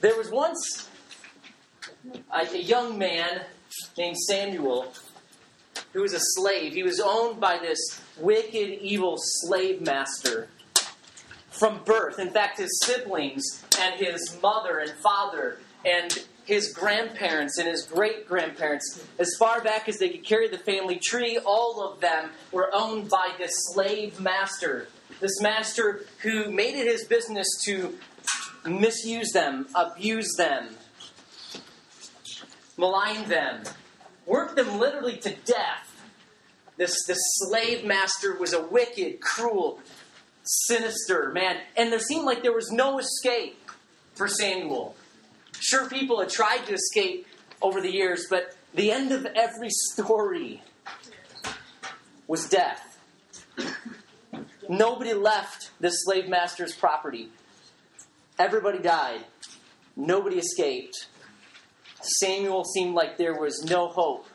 There was once a, a young man named Samuel who was a slave. He was owned by this wicked, evil slave master from birth. In fact, his siblings and his mother and father and his grandparents and his great grandparents, as far back as they could carry the family tree, all of them were owned by this slave master. This master who made it his business to misuse them, abuse them, malign them, work them literally to death. This, this slave master was a wicked, cruel, sinister man, and there seemed like there was no escape for Samuel. Sure, people had tried to escape over the years, but the end of every story was death. Nobody left the slave master's property. Everybody died. Nobody escaped. Samuel seemed like there was no hope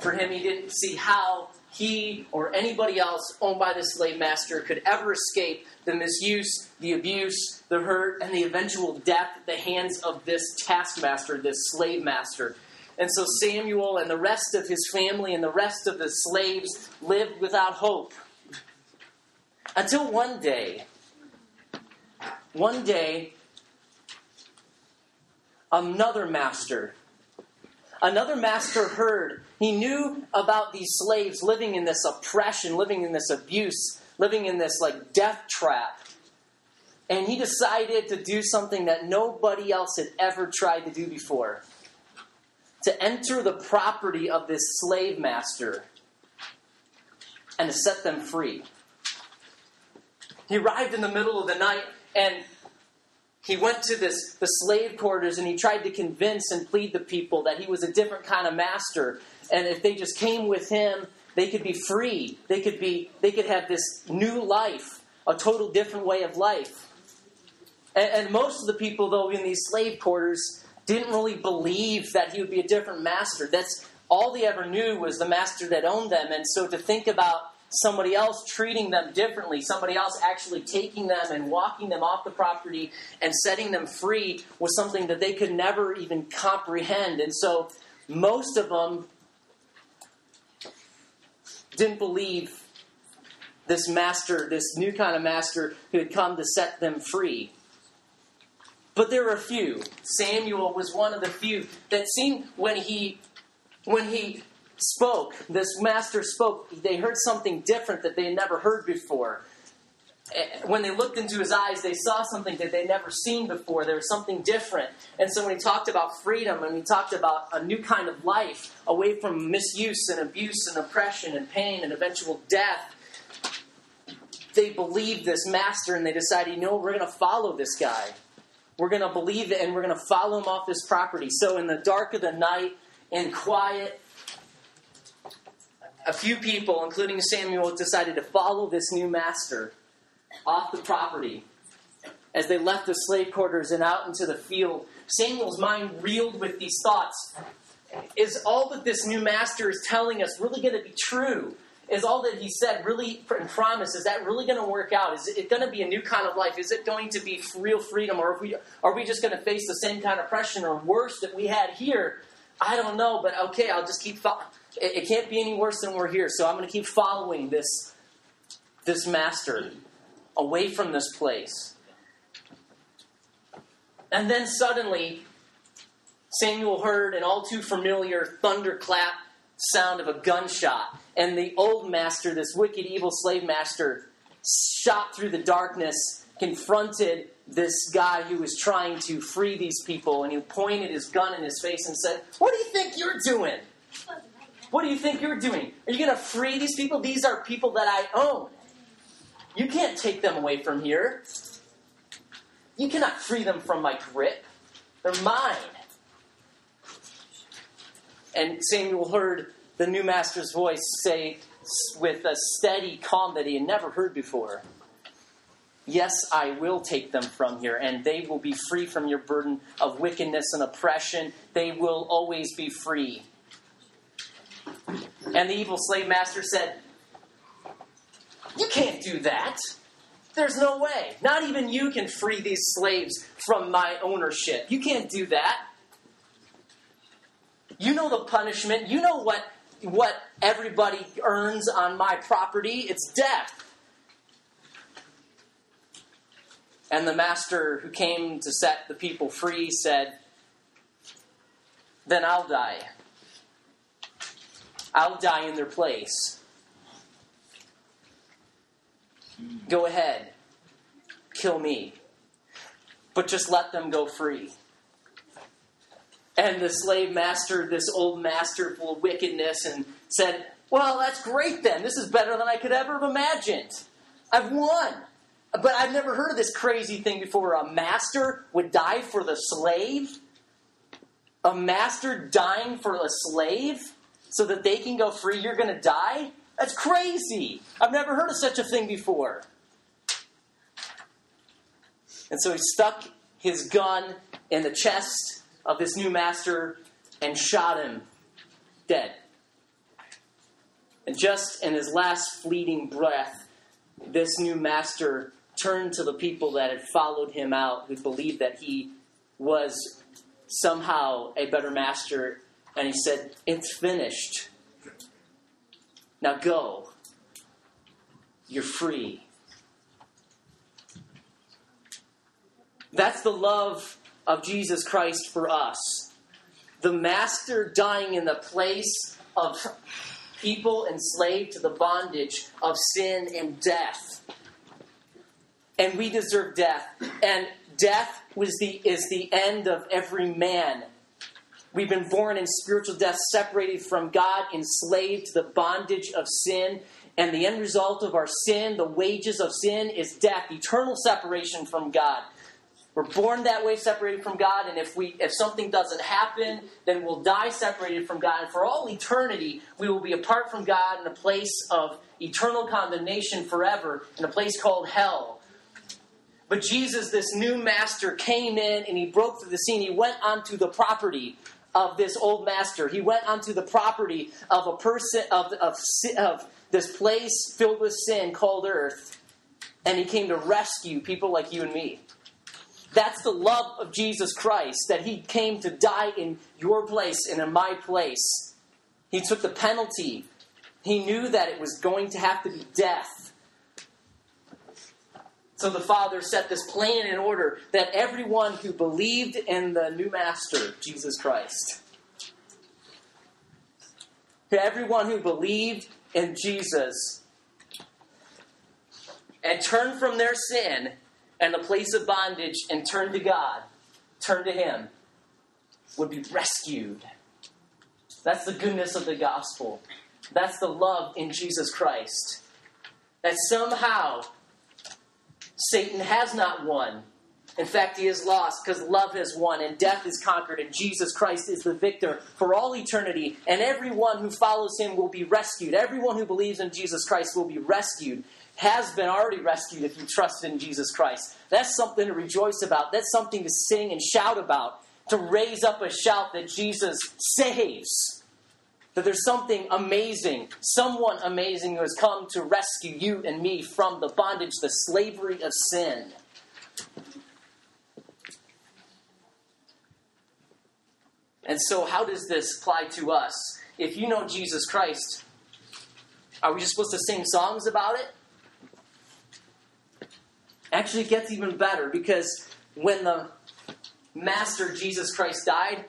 for him. He didn't see how he or anybody else owned by the slave master could ever escape the misuse, the abuse, the hurt, and the eventual death at the hands of this taskmaster, this slave master. And so Samuel and the rest of his family and the rest of the slaves lived without hope. Until one day, one day, another master Another master heard. He knew about these slaves living in this oppression, living in this abuse, living in this like death trap. And he decided to do something that nobody else had ever tried to do before to enter the property of this slave master and to set them free. He arrived in the middle of the night and he went to this, the slave quarters and he tried to convince and plead the people that he was a different kind of master. And if they just came with him, they could be free. They could be they could have this new life, a total different way of life. And, and most of the people, though, in these slave quarters didn't really believe that he would be a different master. That's all they ever knew was the master that owned them. And so to think about somebody else treating them differently, somebody else actually taking them and walking them off the property and setting them free was something that they could never even comprehend. And so most of them didn't believe this master, this new kind of master who had come to set them free. But there were a few. Samuel was one of the few that seemed when he when he spoke, this master spoke, they heard something different that they had never heard before. Eh, when they looked into his eyes, they saw something that they'd never seen before. There was something different. And so when he talked about freedom and he talked about a new kind of life away from misuse and abuse and oppression and pain and eventual death, they believed this master and they decided, you know, we're going to follow this guy. We're going to believe it and we're going to follow him off this property. So in the dark of the night, in quiet, a few people, including Samuel, decided to follow this new master off the property. As they left the slave quarters and out into the field, Samuel's mind reeled with these thoughts. Is all that this new master is telling us really going to be true? Is all that he said really and promise? Is that really going to work out? Is it going to be a new kind of life? Is it going to be real freedom, or are we are we just going to face the same kind of oppression or worse that we had here? I don't know, but okay, I'll just keep. Fo- it, it can't be any worse than we're here. So I'm going to keep following this, this master away from this place. And then suddenly, Samuel heard an all too familiar thunderclap sound of a gunshot. And the old master, this wicked, evil slave master, shot through the darkness, confronted this guy who was trying to free these people, and he pointed his gun in his face and said, What do you think you're doing? What do you think you're doing? Are you going to free these people? These are people that I own. You can't take them away from here. You cannot free them from my grip. They're mine. And Samuel heard the new master's voice say with a steady calm that he had never heard before Yes, I will take them from here, and they will be free from your burden of wickedness and oppression. They will always be free. And the evil slave master said, You can't do that. There's no way. Not even you can free these slaves from my ownership. You can't do that. You know the punishment. You know what, what everybody earns on my property. It's death. And the master who came to set the people free said, Then I'll die. I'll die in their place. Go ahead, kill me, but just let them go free. And the slave master, this old master full of wickedness, and said, Well, that's great then. This is better than I could ever have imagined. I've won. But I've never heard of this crazy thing before. A master would die for the slave? A master dying for a slave so that they can go free? You're going to die? That's crazy. I've never heard of such a thing before. And so he stuck his gun in the chest of this new master and shot him dead. And just in his last fleeting breath, this new master turned to the people that had followed him out, who believed that he was somehow a better master, and he said, It's finished. Now go. You're free. That's the love of Jesus Christ for us. The Master dying in the place of people enslaved to the bondage of sin and death. And we deserve death. And death was the, is the end of every man. We've been born in spiritual death, separated from God, enslaved to the bondage of sin. And the end result of our sin, the wages of sin, is death, eternal separation from God. We're born that way, separated from God, and if we if something doesn't happen, then we'll die separated from God. And for all eternity, we will be apart from God in a place of eternal condemnation forever, in a place called hell. But Jesus, this new master, came in and he broke through the scene. He went onto the property of this old master. He went onto the property of a person of, of, of this place filled with sin called earth, and he came to rescue people like you and me. That's the love of Jesus Christ, that he came to die in your place and in my place. He took the penalty. He knew that it was going to have to be death. So the Father set this plan in order that everyone who believed in the new Master, Jesus Christ, everyone who believed in Jesus and turned from their sin and the place of bondage and turned to God, turned to Him, would be rescued. That's the goodness of the gospel. That's the love in Jesus Christ. That somehow Satan has not won. In fact, he is lost because love has won and death is conquered, and Jesus Christ is the victor for all eternity. And everyone who follows him will be rescued. Everyone who believes in Jesus Christ will be rescued has been already rescued if you trust in Jesus Christ. That's something to rejoice about. That's something to sing and shout about, to raise up a shout that Jesus saves. That there's something amazing, someone amazing who has come to rescue you and me from the bondage, the slavery of sin. And so, how does this apply to us? If you know Jesus Christ, are we just supposed to sing songs about it? Actually, it gets even better because when the Master Jesus Christ died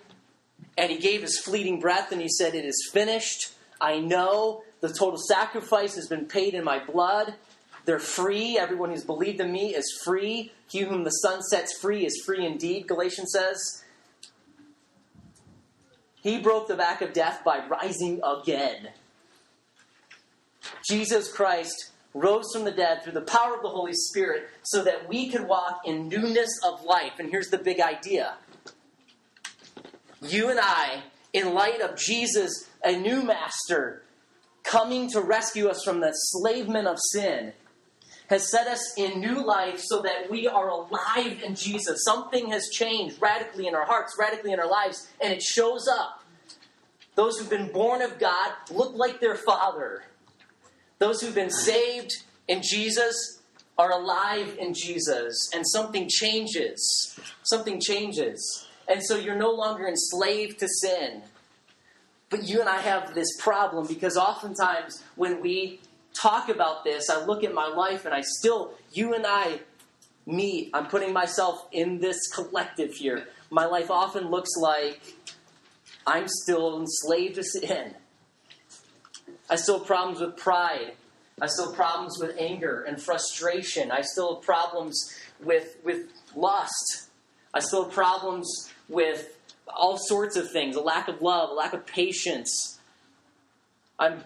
and he gave his fleeting breath and he said, It is finished. I know the total sacrifice has been paid in my blood. They're free. Everyone who's believed in me is free. He whom the Son sets free is free indeed, Galatians says. He broke the back of death by rising again. Jesus Christ rose from the dead through the power of the Holy Spirit so that we could walk in newness of life. And here's the big idea you and I, in light of Jesus, a new master, coming to rescue us from the enslavement of sin, has set us in new life so that we are alive in Jesus. Something has changed radically in our hearts, radically in our lives, and it shows up. Those who've been born of God look like their Father. Those who've been saved in Jesus are alive in Jesus and something changes. Something changes. And so you're no longer enslaved to sin. But you and I have this problem because oftentimes when we talk about this, I look at my life and I still, you and I, me, I'm putting myself in this collective here. My life often looks like I'm still enslaved to sin. I still have problems with pride. I still have problems with anger and frustration. I still have problems with, with lust. I still have problems with all sorts of things a lack of love, a lack of patience. I'm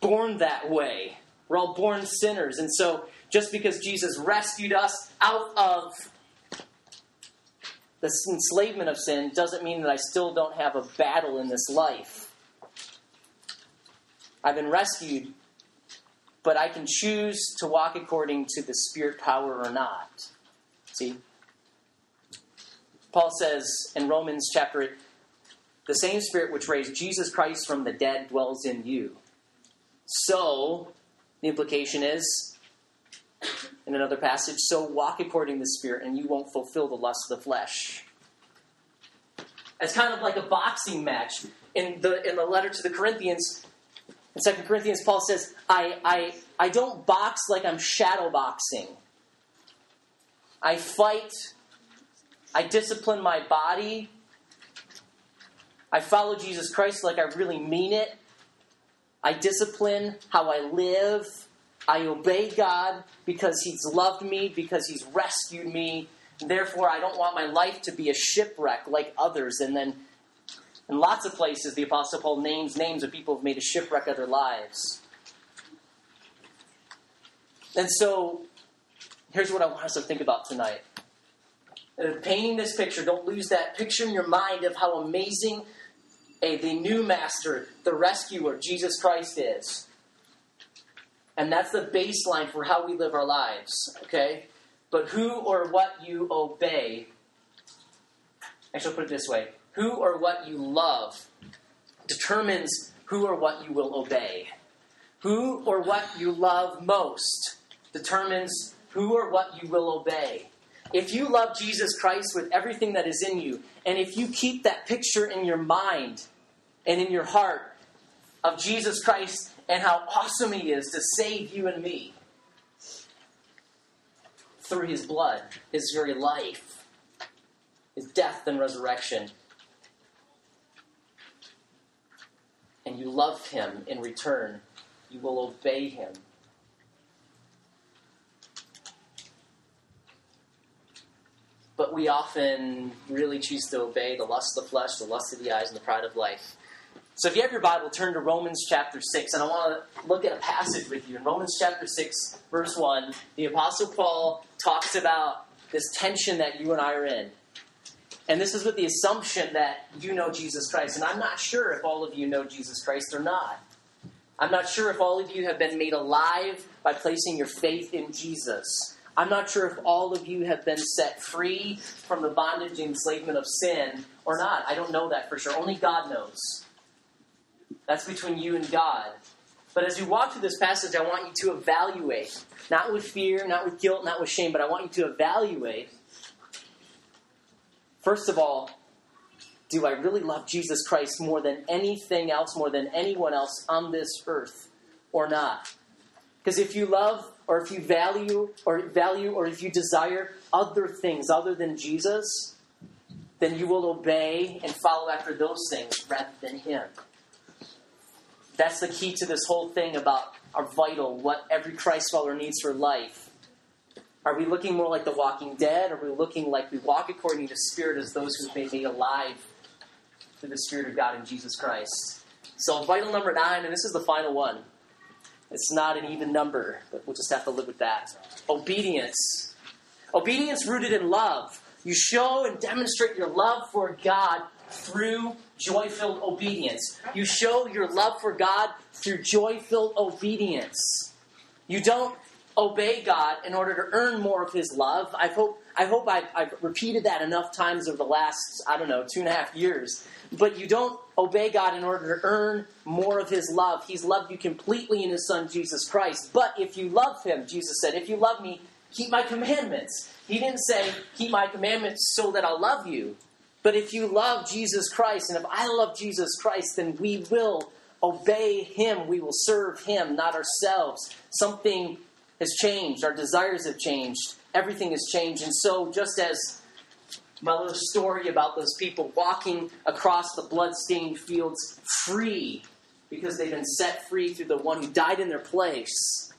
born that way. We're all born sinners. And so, just because Jesus rescued us out of the enslavement of sin doesn't mean that I still don't have a battle in this life. I've been rescued, but I can choose to walk according to the Spirit power or not. See? Paul says in Romans chapter 8, the same Spirit which raised Jesus Christ from the dead dwells in you. So, the implication is, in another passage, so walk according to the Spirit, and you won't fulfill the lust of the flesh. It's kind of like a boxing match. In the in the letter to the Corinthians, in 2 Corinthians, Paul says, I, I, I don't box like I'm shadow boxing. I fight, I discipline my body, I follow Jesus Christ like I really mean it. I discipline how I live. I obey God because He's loved me, because He's rescued me. Therefore, I don't want my life to be a shipwreck like others. And then, in lots of places, the Apostle Paul names names of people who've made a shipwreck of their lives. And so, here's what I want us to think about tonight. Uh, painting this picture, don't lose that picture in your mind of how amazing a, the new master, the rescuer, Jesus Christ is. And that's the baseline for how we live our lives, okay? But who or what you obey, actually, I'll put it this way who or what you love determines who or what you will obey. Who or what you love most determines who or what you will obey. If you love Jesus Christ with everything that is in you, and if you keep that picture in your mind and in your heart of Jesus Christ and how awesome He is to save you and me through His blood, His very life, His death and resurrection, and you love Him in return, you will obey Him. But we often really choose to obey the lust of the flesh, the lust of the eyes, and the pride of life. So if you have your Bible, turn to Romans chapter 6, and I want to look at a passage with you. In Romans chapter 6, verse 1, the Apostle Paul talks about this tension that you and I are in. And this is with the assumption that you know Jesus Christ. And I'm not sure if all of you know Jesus Christ or not. I'm not sure if all of you have been made alive by placing your faith in Jesus. I'm not sure if all of you have been set free from the bondage and enslavement of sin or not. I don't know that for sure. Only God knows. That's between you and God. But as you walk through this passage, I want you to evaluate, not with fear, not with guilt, not with shame, but I want you to evaluate. First of all, do I really love Jesus Christ more than anything else, more than anyone else on this earth, or not? Because if you love or if you value or value or if you desire other things other than Jesus, then you will obey and follow after those things rather than him. That's the key to this whole thing about our vital, what every Christ follower needs for life. Are we looking more like the walking dead? Are we looking like we walk according to Spirit as those who've been made alive through the Spirit of God in Jesus Christ? So, vital number nine, and this is the final one. It's not an even number, but we'll just have to live with that. Obedience. Obedience rooted in love. You show and demonstrate your love for God through joy filled obedience. You show your love for God through joy filled obedience. You don't obey God in order to earn more of His love. I hope, I hope I've, I've repeated that enough times over the last, I don't know, two and a half years. But you don't obey God in order to earn more of His love. He's loved you completely in His Son, Jesus Christ. But if you love Him, Jesus said, if you love me, keep my commandments. He didn't say, keep my commandments so that I'll love you. But if you love Jesus Christ, and if I love Jesus Christ, then we will obey Him. We will serve Him, not ourselves. Something has changed. Our desires have changed. Everything has changed. And so, just as my little story about those people walking across the blood-stained fields free because they've been set free through the one who died in their place.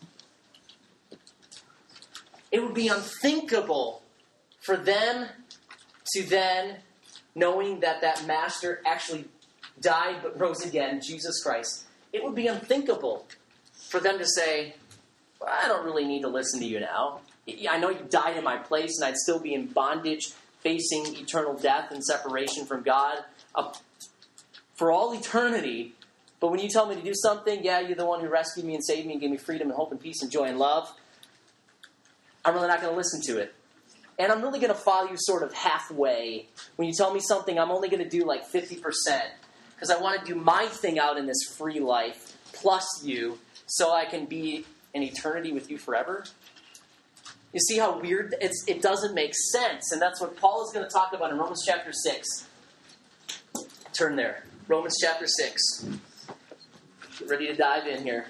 It would be unthinkable for them to then, knowing that that master actually died but rose again, Jesus Christ, it would be unthinkable for them to say, well, I don't really need to listen to you now. I know you died in my place, and I'd still be in bondage facing eternal death and separation from God uh, for all eternity. But when you tell me to do something, yeah, you're the one who rescued me and saved me and gave me freedom and hope and peace and joy and love. I'm really not going to listen to it. And I'm really going to follow you sort of halfway. When you tell me something, I'm only going to do like 50% because I want to do my thing out in this free life plus you so I can be in eternity with you forever. You see how weird it's, it doesn't make sense. And that's what Paul is going to talk about in Romans chapter 6. Turn there. Romans chapter 6. Get ready to dive in here.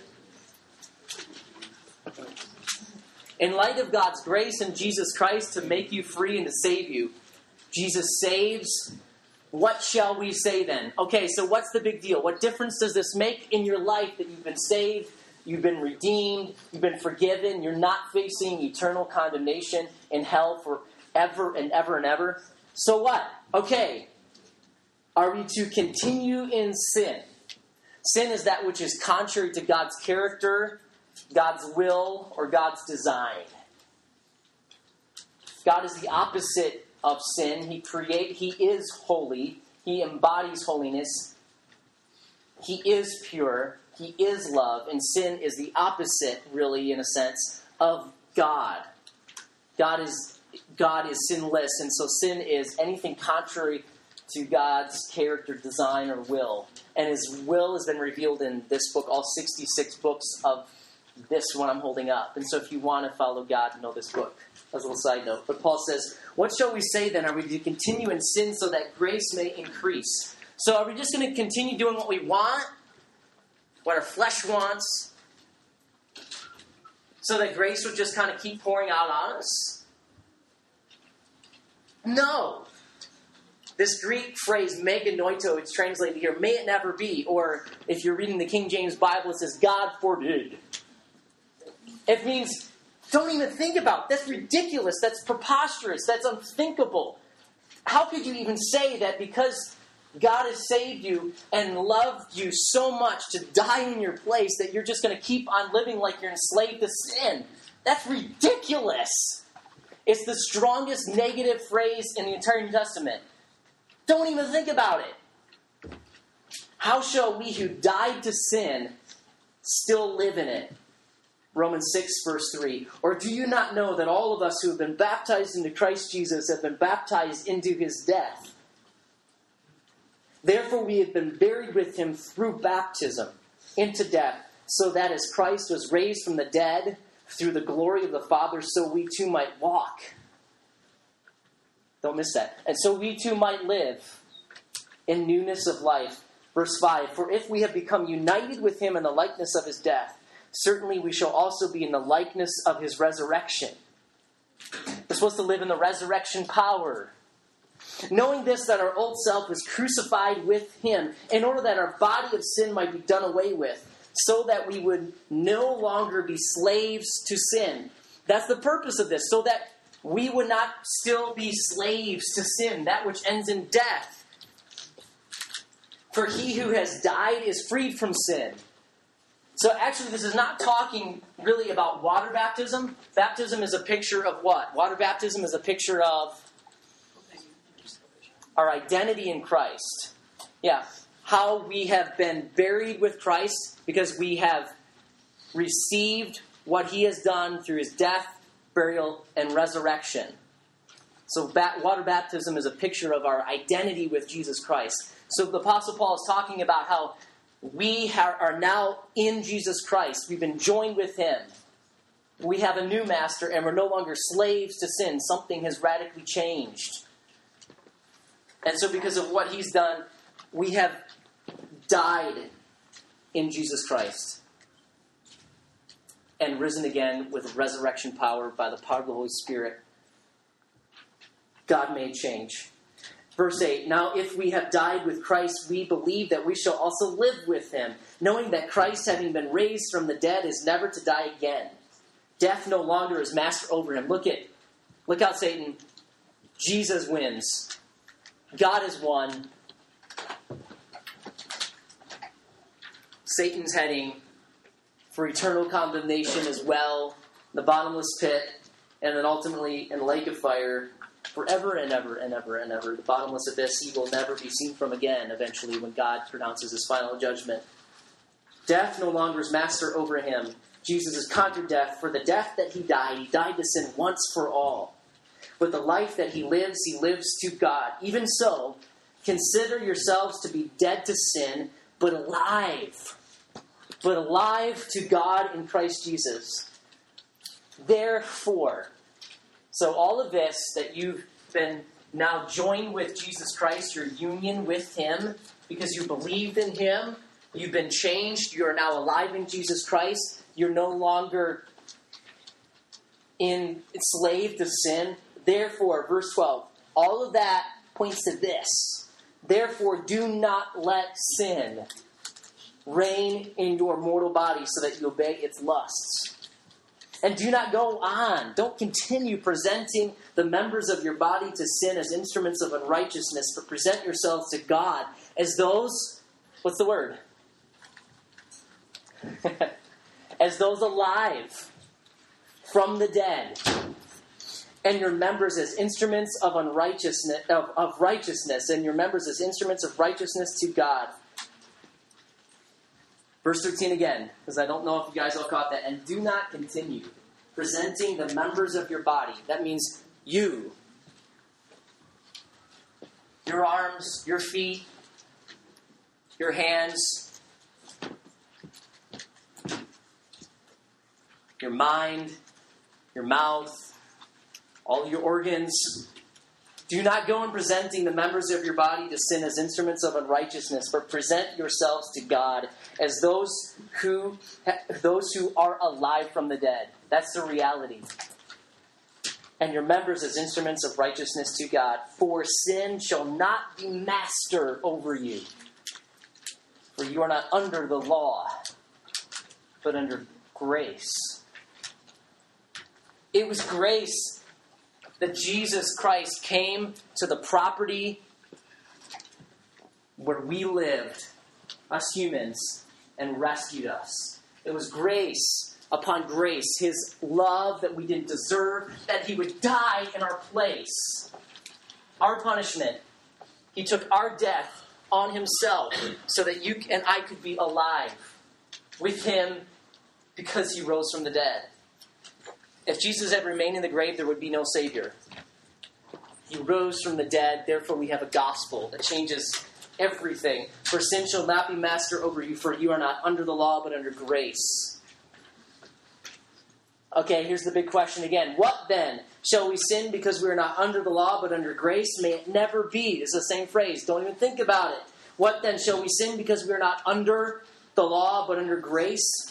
In light of God's grace and Jesus Christ to make you free and to save you, Jesus saves. What shall we say then? Okay, so what's the big deal? What difference does this make in your life that you've been saved You've been redeemed. You've been forgiven. You're not facing eternal condemnation in hell forever and ever and ever. So what? Okay. Are we to continue in sin? Sin is that which is contrary to God's character, God's will, or God's design. God is the opposite of sin. He create he is holy. He embodies holiness. He is pure. He is love, and sin is the opposite, really, in a sense, of God. God is God is sinless, and so sin is anything contrary to God's character, design, or will. And His will has been revealed in this book, all 66 books of this one I'm holding up. And so, if you want to follow God, know this book. As a little side note. But Paul says, What shall we say then? Are we to continue in sin so that grace may increase? So, are we just going to continue doing what we want? What our flesh wants, so that grace would just kind of keep pouring out on us? No. This Greek phrase, me genoito, it's translated here, may it never be. Or if you're reading the King James Bible, it says, God forbid. It means, don't even think about it. That's ridiculous. That's preposterous. That's unthinkable. How could you even say that because God has saved you and loved you so much to die in your place that you're just going to keep on living like you're enslaved to sin. That's ridiculous. It's the strongest negative phrase in the entire New Testament. Don't even think about it. How shall we who died to sin still live in it? Romans 6, verse 3. Or do you not know that all of us who have been baptized into Christ Jesus have been baptized into his death? Therefore, we have been buried with him through baptism into death, so that as Christ was raised from the dead through the glory of the Father, so we too might walk. Don't miss that. And so we too might live in newness of life. Verse 5 For if we have become united with him in the likeness of his death, certainly we shall also be in the likeness of his resurrection. We're supposed to live in the resurrection power Knowing this, that our old self was crucified with him, in order that our body of sin might be done away with, so that we would no longer be slaves to sin. That's the purpose of this, so that we would not still be slaves to sin, that which ends in death. For he who has died is freed from sin. So, actually, this is not talking really about water baptism. Baptism is a picture of what? Water baptism is a picture of our identity in Christ. Yeah, how we have been buried with Christ because we have received what he has done through his death, burial, and resurrection. So, water baptism is a picture of our identity with Jesus Christ. So, the Apostle Paul is talking about how we are now in Jesus Christ. We've been joined with him. we have a new master and we're no longer slaves to sin. Something has radically changed. And so, because of what he's done, we have died in Jesus Christ and risen again with resurrection power by the power of the Holy Spirit. God made change. Verse 8 Now, if we have died with Christ, we believe that we shall also live with him, knowing that Christ, having been raised from the dead, is never to die again. Death no longer is master over him. Look at, look out, Satan. Jesus wins. God has won. Satan's heading for eternal condemnation as well, the bottomless pit, and then ultimately in the lake of fire forever and ever and ever and ever. The bottomless abyss he will never be seen from again eventually when God pronounces his final judgment. Death no longer is master over him. Jesus has conquered death. For the death that he died, he died to sin once for all. But the life that he lives, he lives to God. Even so, consider yourselves to be dead to sin, but alive. But alive to God in Christ Jesus. Therefore, so all of this that you've been now joined with Jesus Christ, your union with Him, because you believed in Him, you've been changed, you are now alive in Jesus Christ, you're no longer enslaved to sin. Therefore, verse 12, all of that points to this. Therefore, do not let sin reign in your mortal body so that you obey its lusts. And do not go on. Don't continue presenting the members of your body to sin as instruments of unrighteousness, but present yourselves to God as those, what's the word? as those alive from the dead, and your members as instruments of unrighteousness of, of righteousness, and your members as instruments of righteousness to God. Verse 13 again, because I don't know if you guys all caught that. And do not continue presenting the members of your body. That means you, your arms, your feet, your hands, your mind, your mouth, all your organs. Do not go in presenting the members of your body to sin as instruments of unrighteousness, but present yourselves to God as those who those who are alive from the dead. That's the reality. And your members as instruments of righteousness to God. For sin shall not be master over you. For you are not under the law, but under grace. It was grace that Jesus Christ came to the property where we lived, us humans, and rescued us. It was grace upon grace, His love that we didn't deserve, that He would die in our place. Our punishment. He took our death on Himself so that you and I could be alive with Him because He rose from the dead. If Jesus had remained in the grave, there would be no Savior. He rose from the dead, therefore, we have a gospel that changes everything. For sin shall not be master over you, for you are not under the law, but under grace. Okay, here's the big question again. What then? Shall we sin because we are not under the law, but under grace? May it never be. It's the same phrase. Don't even think about it. What then? Shall we sin because we are not under the law, but under grace?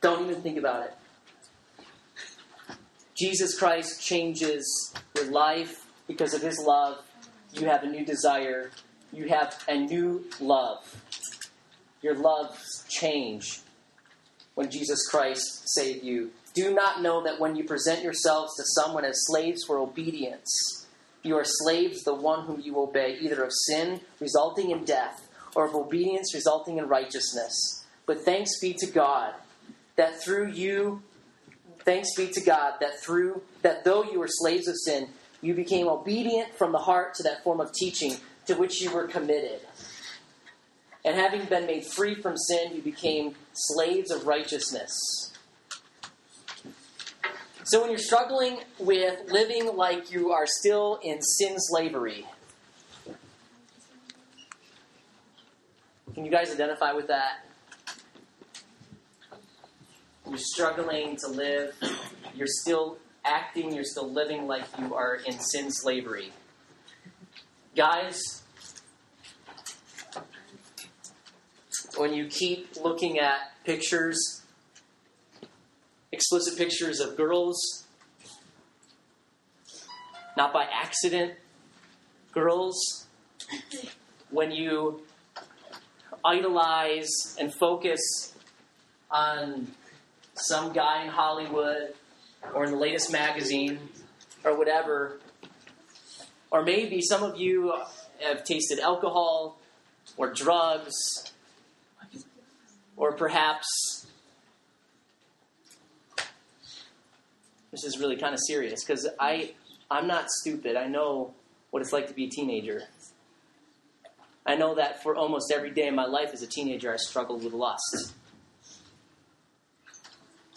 Don't even think about it. Jesus Christ changes your life because of his love. You have a new desire. You have a new love. Your loves change when Jesus Christ saved you. Do not know that when you present yourselves to someone as slaves for obedience, you are slaves the one whom you obey, either of sin resulting in death or of obedience resulting in righteousness. But thanks be to God that through you thanks be to God that through that though you were slaves of sin, you became obedient from the heart to that form of teaching to which you were committed. And having been made free from sin, you became slaves of righteousness. So when you're struggling with living like you are still in sin slavery, can you guys identify with that? You're struggling to live, you're still acting, you're still living like you are in sin slavery. Guys, when you keep looking at pictures, explicit pictures of girls, not by accident, girls, when you idolize and focus on some guy in Hollywood or in the latest magazine or whatever, or maybe some of you have tasted alcohol or drugs, or perhaps this is really kind of serious because I I'm not stupid. I know what it's like to be a teenager. I know that for almost every day in my life as a teenager, I struggled with lust.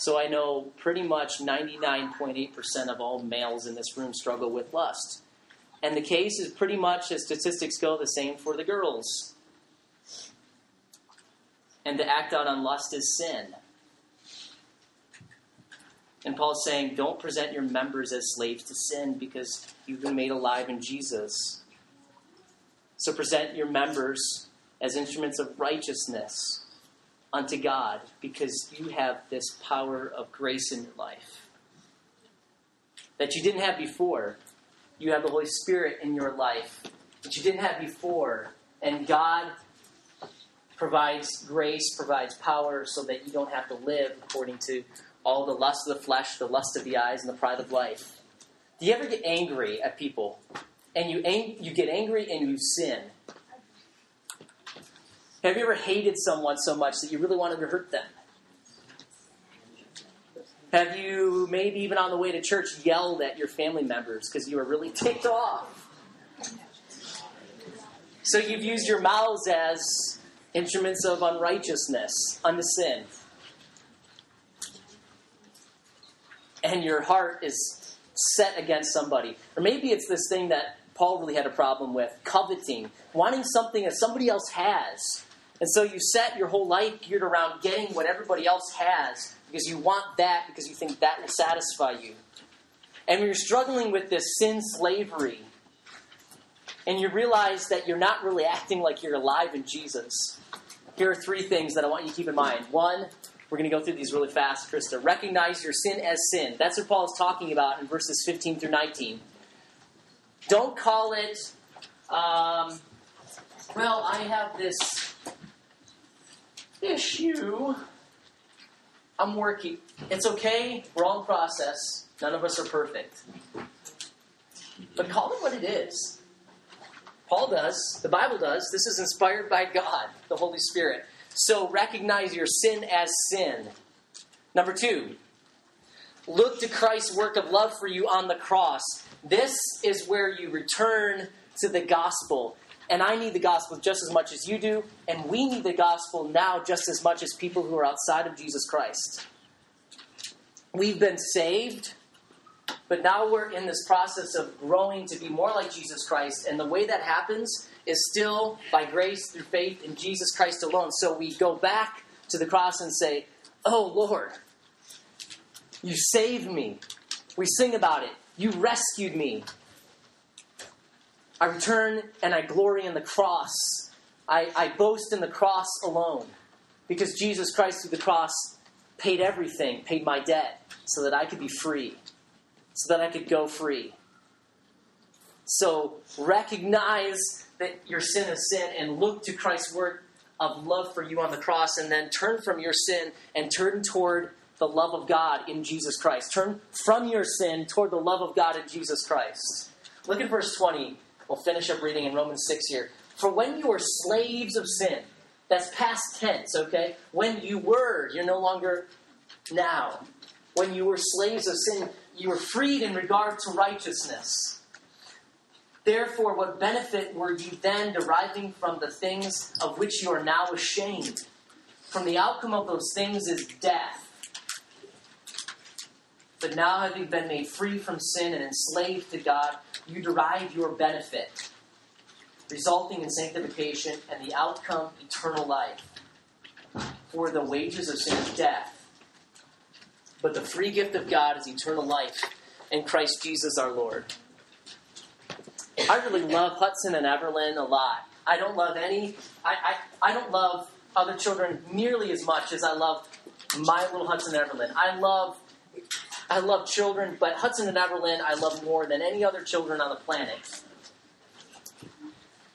So I know pretty much 99.8% of all males in this room struggle with lust. And the case is pretty much, as statistics go, the same for the girls. And to act out on lust is sin. And Paul's saying, don't present your members as slaves to sin because you've been made alive in Jesus. So present your members as instruments of righteousness unto God because you have this power of grace in your life that you didn't have before. You have the Holy Spirit in your life that you didn't have before. And God provides grace, provides power so that you don't have to live according to all the lust of the flesh, the lust of the eyes, and the pride of life. Do you ever get angry at people and you, ang- you get angry and you sin. Have you ever hated someone so much that you really wanted to hurt them? Have you, maybe even on the way to church, yelled at your family members because you were really ticked off? So you've used your mouths as instruments of unrighteousness, unto sin. And your heart is set against somebody. Or maybe it's this thing that Paul really had a problem with coveting, wanting something that somebody else has. And so you set your whole life geared around getting what everybody else has because you want that because you think that will satisfy you. And when you're struggling with this sin slavery, and you realize that you're not really acting like you're alive in Jesus, here are three things that I want you to keep in mind. One, we're going to go through these really fast, Krista. Recognize your sin as sin. That's what Paul is talking about in verses 15 through 19. Don't call it, um, well, I have this issue. I'm working. It's okay. We're process. None of us are perfect. But call it what it is. Paul does. The Bible does. This is inspired by God, the Holy Spirit. So recognize your sin as sin. Number two, look to Christ's work of love for you on the cross. This is where you return to the gospel. And I need the gospel just as much as you do, and we need the gospel now just as much as people who are outside of Jesus Christ. We've been saved, but now we're in this process of growing to be more like Jesus Christ, and the way that happens is still by grace through faith in Jesus Christ alone. So we go back to the cross and say, Oh Lord, you saved me. We sing about it. You rescued me. I return and I glory in the cross. I, I boast in the cross alone because Jesus Christ through the cross paid everything, paid my debt so that I could be free, so that I could go free. So recognize that your sin is sin and look to Christ's work of love for you on the cross and then turn from your sin and turn toward the love of God in Jesus Christ. Turn from your sin toward the love of God in Jesus Christ. Look at verse 20. We'll finish up reading in Romans 6 here. For when you were slaves of sin, that's past tense, okay? When you were, you're no longer now. When you were slaves of sin, you were freed in regard to righteousness. Therefore, what benefit were you then deriving from the things of which you are now ashamed? From the outcome of those things is death. But now, having been made free from sin and enslaved to God, you derive your benefit, resulting in sanctification and the outcome eternal life. For the wages of sin is death, But the free gift of God is eternal life in Christ Jesus our Lord. I really love Hudson and Everlyn a lot. I don't love any, I, I, I don't love other children nearly as much as I love my little Hudson Everlyn. I love I love children, but Hudson and Everlyn I love more than any other children on the planet.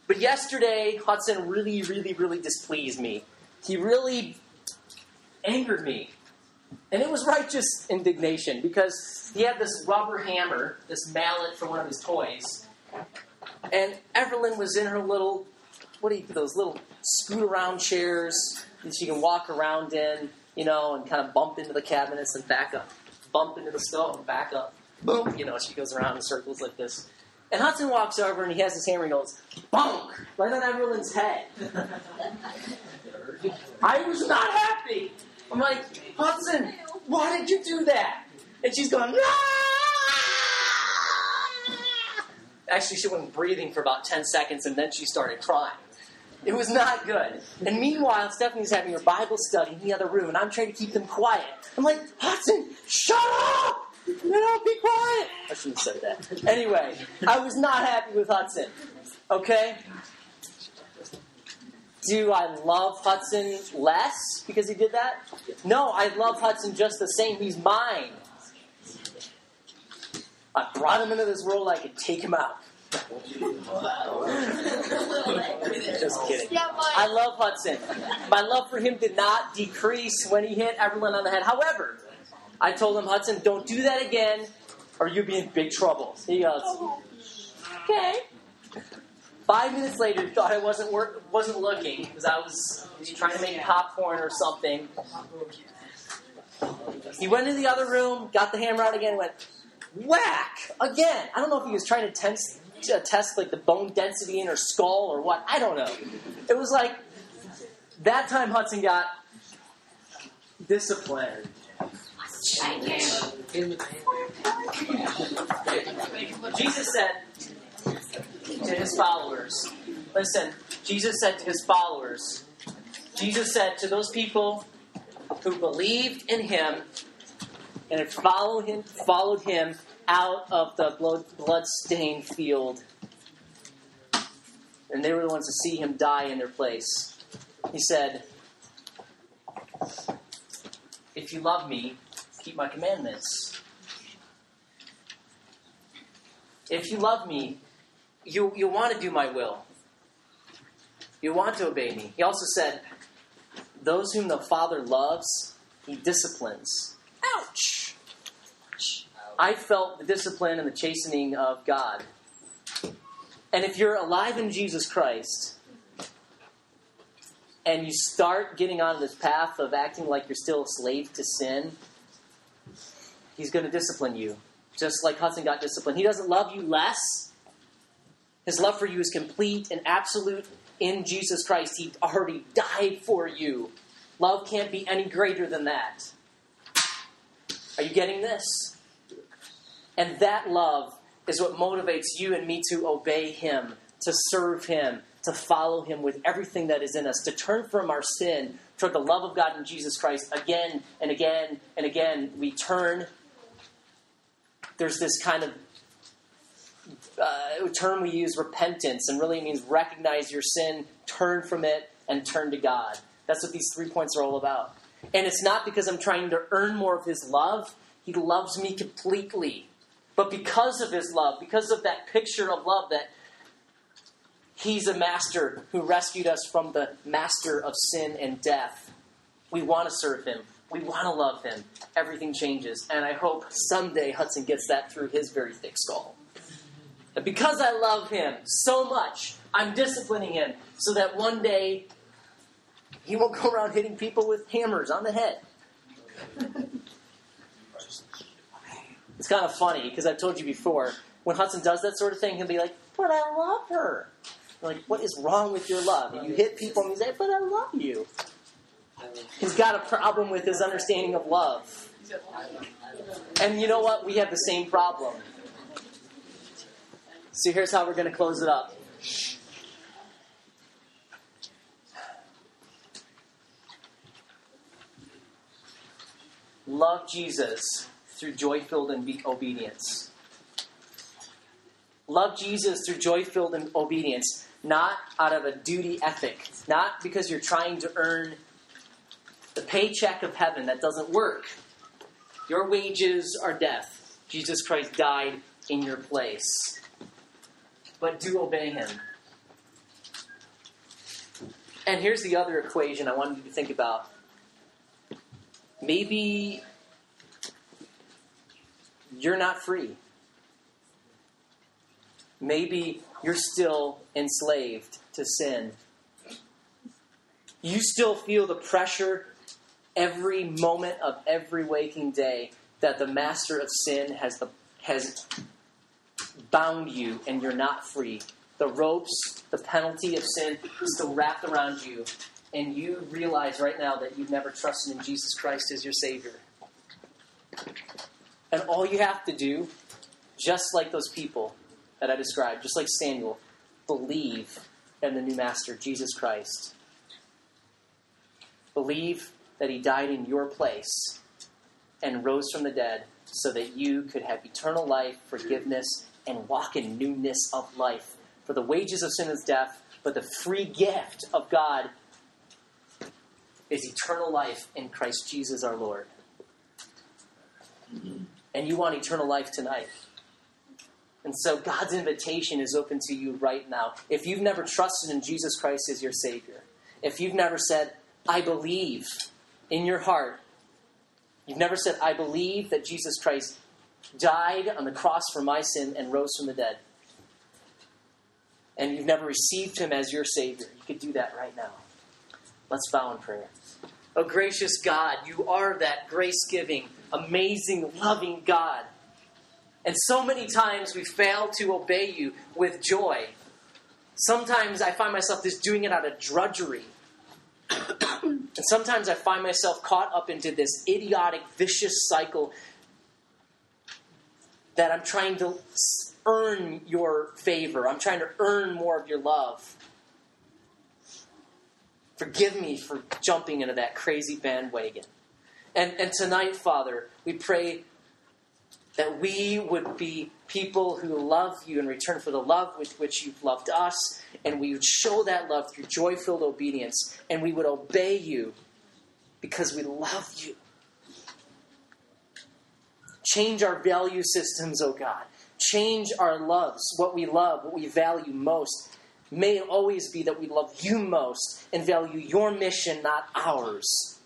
But yesterday, Hudson really, really, really displeased me. He really angered me. And it was righteous indignation because he had this rubber hammer, this mallet for one of his toys. And Everlyn was in her little, what do you, those little scoot around chairs that she can walk around in, you know, and kind of bump into the cabinets and back up. Bump into the stove and back up. Boom, you know, she goes around in circles like this. And Hudson walks over and he has his hammer and goes, bonk, right on Everlyn's head. I was not happy. I'm like, Hudson, why did you do that? And she's going, No Actually, she wasn't breathing for about 10 seconds and then she started crying. It was not good. And meanwhile, Stephanie's having her Bible study in the other room, and I'm trying to keep them quiet. I'm like, Hudson, shut up! You know, be quiet. I shouldn't have said that. Anyway, I was not happy with Hudson. Okay? Do I love Hudson less because he did that? No, I love Hudson just the same. He's mine. I brought him into this world, I could take him out. Just kidding. I love Hudson. My love for him did not decrease when he hit Everlyn on the head. However, I told him, Hudson, don't do that again, or you'll be in big trouble. He goes, okay. Five minutes later, he thought I wasn't work, wasn't looking because I was trying to make popcorn or something. He went into the other room, got the hammer out again, went whack again. I don't know if he was trying to to test like the bone density in her skull or what. I don't know. It was like that time Hudson got disciplined. Jesus said to his followers, listen, Jesus said to his followers, Jesus said to those people who believed in him and had followed him, followed him out of the blood, blood-stained field, and they were the ones to see him die in their place. He said, "If you love me, keep my commandments. If you love me, you you want to do my will. You want to obey me." He also said, "Those whom the Father loves, he disciplines." Ouch. I felt the discipline and the chastening of God. And if you're alive in Jesus Christ and you start getting on this path of acting like you're still a slave to sin, He's going to discipline you. Just like Hudson got disciplined. He doesn't love you less. His love for you is complete and absolute in Jesus Christ. He already died for you. Love can't be any greater than that. Are you getting this? And that love is what motivates you and me to obey Him, to serve Him, to follow Him with everything that is in us, to turn from our sin toward the love of God in Jesus Christ again and again and again. We turn. There's this kind of uh, term we use, repentance, and really means recognize your sin, turn from it, and turn to God. That's what these three points are all about. And it's not because I'm trying to earn more of His love. He loves me completely. But because of His love, because of that picture of love that He's a master who rescued us from the master of sin and death, we want to serve Him. We want to love Him. Everything changes. And I hope someday Hudson gets that through his very thick skull. And because I love Him so much, I'm disciplining Him so that one day he won't go around hitting people with hammers on the head. It's kind of funny because I've told you before, when Hudson does that sort of thing, he'll be like, But I love her. Like, what is wrong with your love? And you hit people and you say, But I love you. He's got a problem with his understanding of love. And you know what? We have the same problem. So here's how we're going to close it up. Love Jesus through joy filled and obedience. Love Jesus through joy filled and obedience, not out of a duty ethic, not because you're trying to earn the paycheck of heaven that doesn't work. Your wages are death. Jesus Christ died in your place. But do obey him. And here's the other equation I wanted you to think about. Maybe you're not free. Maybe you're still enslaved to sin. You still feel the pressure every moment of every waking day that the master of sin has the has bound you and you're not free. The ropes, the penalty of sin is still wrapped around you, and you realize right now that you've never trusted in Jesus Christ as your Savior. And all you have to do, just like those people that I described, just like Samuel, believe in the new Master, Jesus Christ. Believe that He died in your place and rose from the dead so that you could have eternal life, forgiveness, and walk in newness of life. For the wages of sin is death, but the free gift of God is eternal life in Christ Jesus our Lord. And you want eternal life tonight. And so God's invitation is open to you right now. If you've never trusted in Jesus Christ as your Savior, if you've never said, I believe in your heart, you've never said, I believe that Jesus Christ died on the cross for my sin and rose from the dead, and you've never received him as your Savior, you could do that right now. Let's bow in prayer. Oh, gracious God, you are that grace giving, amazing, loving God. And so many times we fail to obey you with joy. Sometimes I find myself just doing it out of drudgery. and sometimes I find myself caught up into this idiotic, vicious cycle that I'm trying to earn your favor. I'm trying to earn more of your love. Forgive me for jumping into that crazy bandwagon. And, and tonight, Father, we pray that we would be people who love you in return for the love with which you've loved us, and we would show that love through joy filled obedience, and we would obey you because we love you. Change our value systems, oh God. Change our loves, what we love, what we value most. May it always be that we love you most and value your mission, not ours.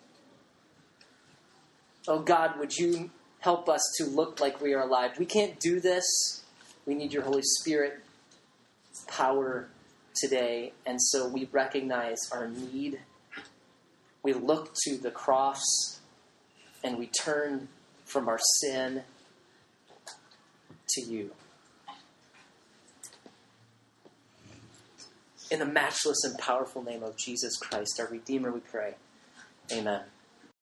Oh God, would you help us to look like we are alive? We can't do this. We need your Holy Spirit power today. And so we recognize our need. We look to the cross and we turn from our sin to you. In the matchless and powerful name of Jesus Christ, our Redeemer, we pray. Amen.